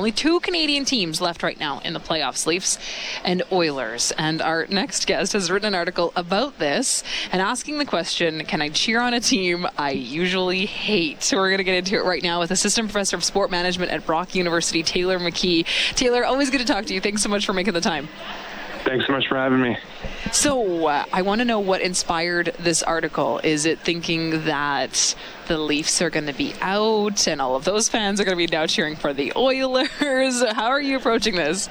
Only two Canadian teams left right now in the playoffs Leafs and Oilers. And our next guest has written an article about this and asking the question Can I cheer on a team I usually hate? So we're going to get into it right now with Assistant Professor of Sport Management at Brock University, Taylor McKee. Taylor, always good to talk to you. Thanks so much for making the time. Thanks so much for having me. So, uh, I want to know what inspired this article. Is it thinking that the Leafs are going to be out and all of those fans are going to be now cheering for the Oilers? How are you approaching this?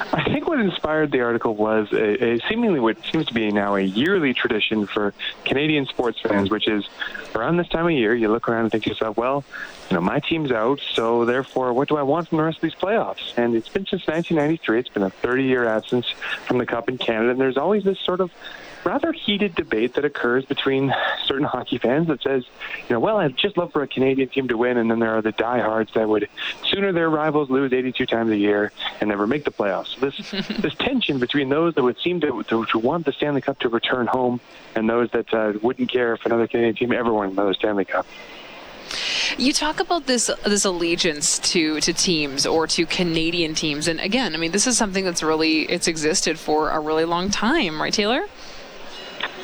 I think what inspired the article was a, a, seemingly what seems to be now a yearly tradition for Canadian sports fans, which is around this time of year, you look around and think to yourself, well, you know, my team's out, so therefore, what do I want from the rest of these playoffs? And it's been since 1993. It's been a 30 year absence from the Cup in Canada, and there's always this sort of rather heated debate that occurs between certain hockey fans that says, you know, well, I'd just love for a Canadian team to win, and then there are the diehards that would sooner their rivals lose 82 times a year and never make the playoffs. So this this tension between those that would seem to, to, to want the Stanley Cup to return home and those that uh, wouldn't care if another Canadian team ever won another Stanley Cup. You talk about this this allegiance to to teams or to Canadian teams, and again, I mean, this is something that's really it's existed for a really long time, right, Taylor?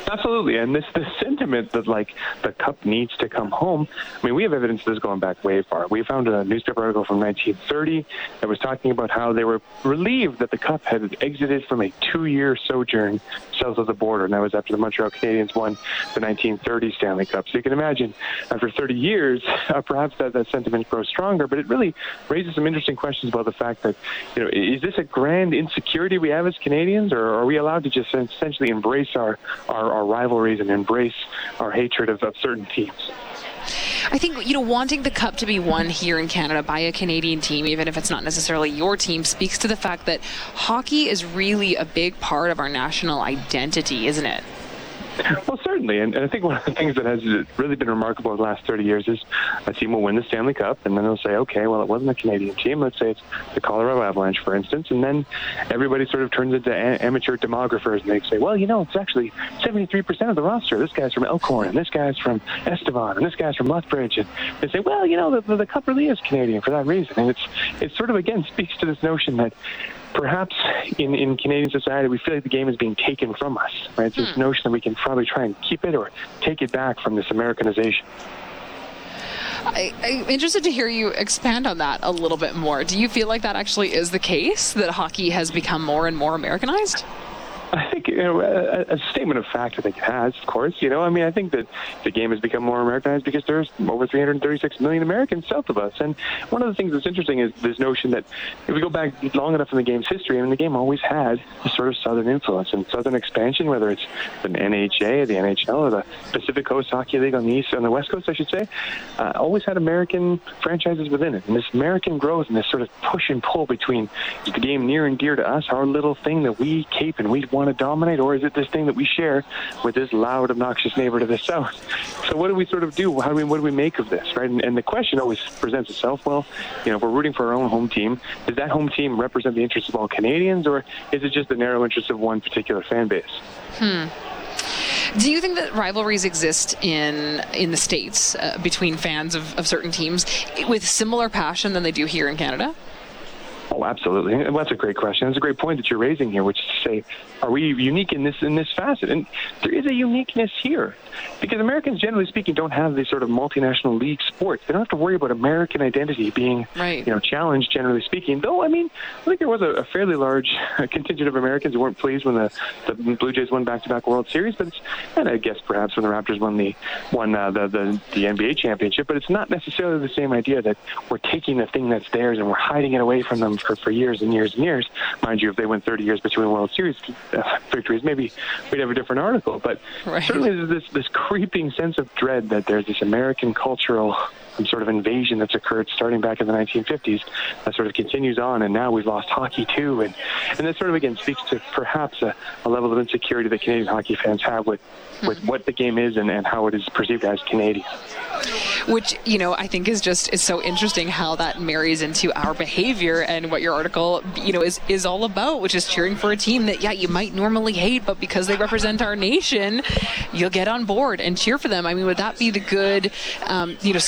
Absolutely, and this this sentiment that like the cup needs to come home. I mean, we have evidence of this going back way far. We found a newspaper article from 1930 that was talking about how they were relieved that the cup had exited from a two-year sojourn south of the border, and that was after the Montreal Canadiens won the 1930 Stanley Cup. So you can imagine, after 30 years, uh, perhaps that, that sentiment grows stronger. But it really raises some interesting questions about the fact that, you know, is this a grand insecurity we have as Canadians, or are we allowed to just essentially embrace our our our rivalries and embrace our hatred of, of certain teams. I think, you know, wanting the cup to be won here in Canada by a Canadian team, even if it's not necessarily your team, speaks to the fact that hockey is really a big part of our national identity, isn't it? Well, certainly, and, and, I think one of the things that has really been remarkable in the last 30 years is a team will win the Stanley Cup, and then they'll say, okay, well, it wasn't a Canadian team. Let's say it's the Colorado Avalanche, for instance, and then everybody sort of turns into a- amateur demographers, and they say, well, you know, it's actually 73% of the roster. This guy's from Elkhorn, and this guy's from Estevan, and this guy's from Lethbridge, and they say, well, you know, the, the, the Cup really is Canadian for that reason, and it's it sort of again speaks to this notion that perhaps in, in Canadian society, we feel like the game is being taken from us. Right? It's hmm. this notion that we can probably try and keep it or take it back from this Americanization. I, am interested to hear you expand on that a little bit more. Do you feel like that actually is the case, that hockey has become more and more Americanized? You know, a, a, statement of fact. I think it has, of course. You know, I mean, I think that the game has become more Americanized because there's over 336 million Americans south of us. And one of the things that's interesting is this notion that if we go back long enough in the game's history, I mean, the game always had a sort of southern influence and southern expansion, whether it's the NHA, the NHL, or the Pacific Coast Hockey League on the east on the west coast, I should say, uh, always had American franchises within it. And this American growth and this sort of push and pull between the game near and dear to us, our little thing that we keep and we want to dominate, or is it this thing that we share with this loud, obnoxious neighbor to the south? So what do we sort of do? How do we what do we make of this, right? And, and the question always presents itself. Well, you know, if we're rooting for our own home team, does that home team represent the interests of all Canadians, or is it just the narrow interests of one particular fan base? Hmm. Do you think that rivalries exist in in the states uh, between fans of, of certain teams with similar passion than they do here in Canada? Oh, absolutely. And that's a great question. That's a great point that you're raising here, which is to say, are we unique in this in this facet? And there is a uniqueness here because Americans, generally speaking, don't have these sort of multinational league sports. They don't have to worry about American identity being, right. you know, challenged. Generally speaking, though, I mean, I think there was a, a fairly large contingent of Americans who weren't pleased when the, the Blue Jays won back-to-back World Series. But it's, and I guess perhaps when the Raptors won the won uh, the, the the NBA championship. But it's not necessarily the same idea that we're taking the thing that's theirs and we're hiding it away from them for, for years and years and years. Mind you, if they went 30 years between World Series uh, victories, maybe we'd have a different article. But right. certainly there's this this creeping sense of dread that there's this American cultural sort of invasion that's occurred starting back in the 1950s that sort of continues on, and now we've lost hockey too, and and that sort of again speaks to perhaps a, a level of insecurity that Canadian hockey fans have with with what the game is and, and how it is perceived as Canadian which you know I think is just is so interesting how that marries into our behavior and what your article you know is is all about, which is cheering for a team that yeah you might normally hate, but because they represent our nation, you'll get on board and cheer for them. I mean, would that be the good um, you know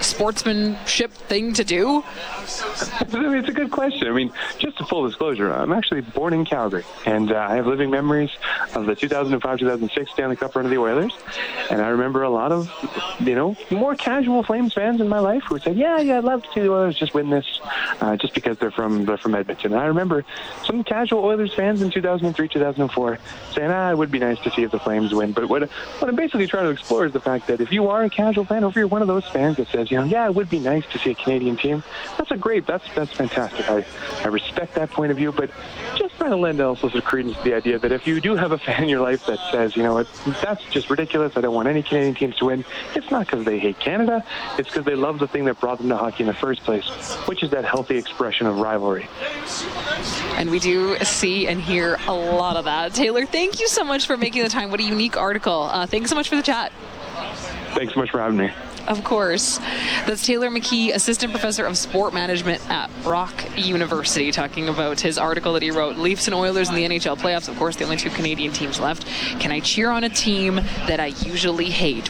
sportsmanship thing to do? It's a good question. I mean, just a full disclosure, I'm actually born in Calgary, and uh, I have living memories of the 2005-2006 Stanley Cup run of the Oilers. And I remember a lot of, you know, more casual Flames fans in my life who said, "Yeah, yeah, I'd love to see the Oilers just win this, uh, just because they're from they're from Edmonton." And I remember some casual Oilers fans in 2003, 2004 saying, "Ah, it would be nice to see if the Flames win." But what what I'm basically trying to explore is the fact that if you are a casual fan, or if you're one of those fans that says, "You know, yeah, it would be nice to see a Canadian team," that's a great, that's that's fantastic. I I respect that point of view, but just trying to lend also some credence to the idea that if you do have a fan in your life that says, you know what, that's just ridiculous. I don't want any Canadian teams to win. It's not because they hate Canada. It's because they love the thing that brought them to hockey in the first place, which is that healthy expression of rivalry. And we do see and hear a lot of that. Taylor, thank you so much for making the time. What a unique article. Uh, thanks so much for the chat. Thanks so much for having me. Of course. That's Taylor McKee, Assistant Professor of Sport Management at Brock University, talking about his article that he wrote Leafs and Oilers in the NHL playoffs. Of course, the only two Canadian teams left. Can I cheer on a team that I usually hate?